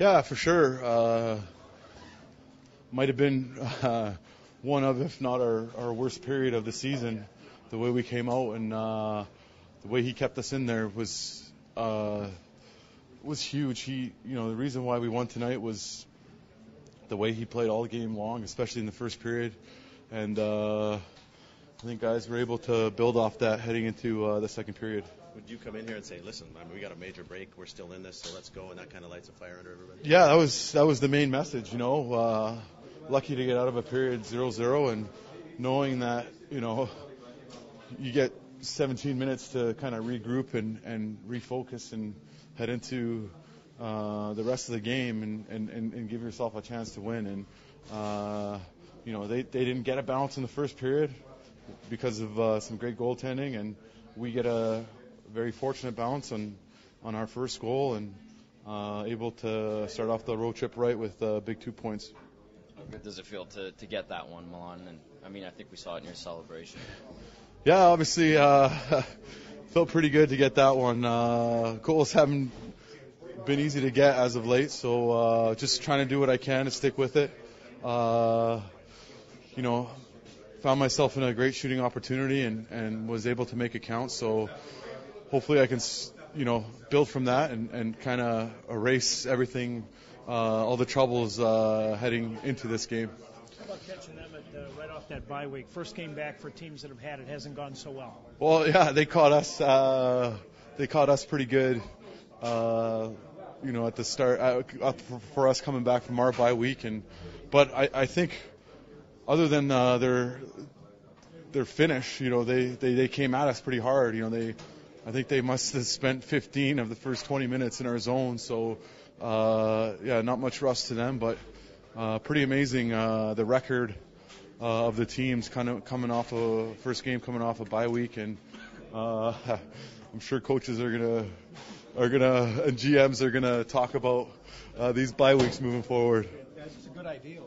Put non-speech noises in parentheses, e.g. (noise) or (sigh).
Yeah, for sure. Uh, might have been uh, one of, if not our, our worst period of the season. The way we came out and uh, the way he kept us in there was uh, was huge. He, you know, the reason why we won tonight was the way he played all game long, especially in the first period. And uh, I think guys were able to build off that heading into uh, the second period. Would you come in here and say, "Listen, I mean, we got a major break. We're still in this, so let's go," and that kind of lights a fire under everybody? Yeah, that was that was the main message. You know, uh, lucky to get out of a period 0-0 and knowing that you know you get 17 minutes to kind of regroup and, and refocus and head into uh, the rest of the game and, and, and, and give yourself a chance to win. And uh, you know they they didn't get a bounce in the first period because of uh, some great goaltending, and we get a very fortunate bounce on on our first goal and uh, able to start off the road trip right with uh, big two points. How good does it feel to, to get that one, Milan? And I mean, I think we saw it in your celebration. Yeah, obviously uh, (laughs) felt pretty good to get that one. Uh, goals haven't been easy to get as of late, so uh, just trying to do what I can to stick with it. Uh, you know, found myself in a great shooting opportunity and, and was able to make it count. So hopefully I can, you know, build from that and, and kind of erase everything, uh, all the troubles uh, heading into this game. How about catching them at, uh, right off that bye week? First game back for teams that have had it hasn't gone so well. Well, yeah, they caught us. Uh, they caught us pretty good. Uh, you know, at the start uh, for, for us coming back from our bye week, and but I, I think other than uh, their their finish, you know, they, they they came at us pretty hard. You know, they I think they must have spent 15 of the first 20 minutes in our zone. So uh, yeah, not much rust to them, but uh, pretty amazing uh, the record uh, of the teams kind of coming off a first game coming off a bye week, and uh, (laughs) I'm sure coaches are gonna are gonna and GMs are gonna talk about uh, these bye weeks moving forward. That's a good idea.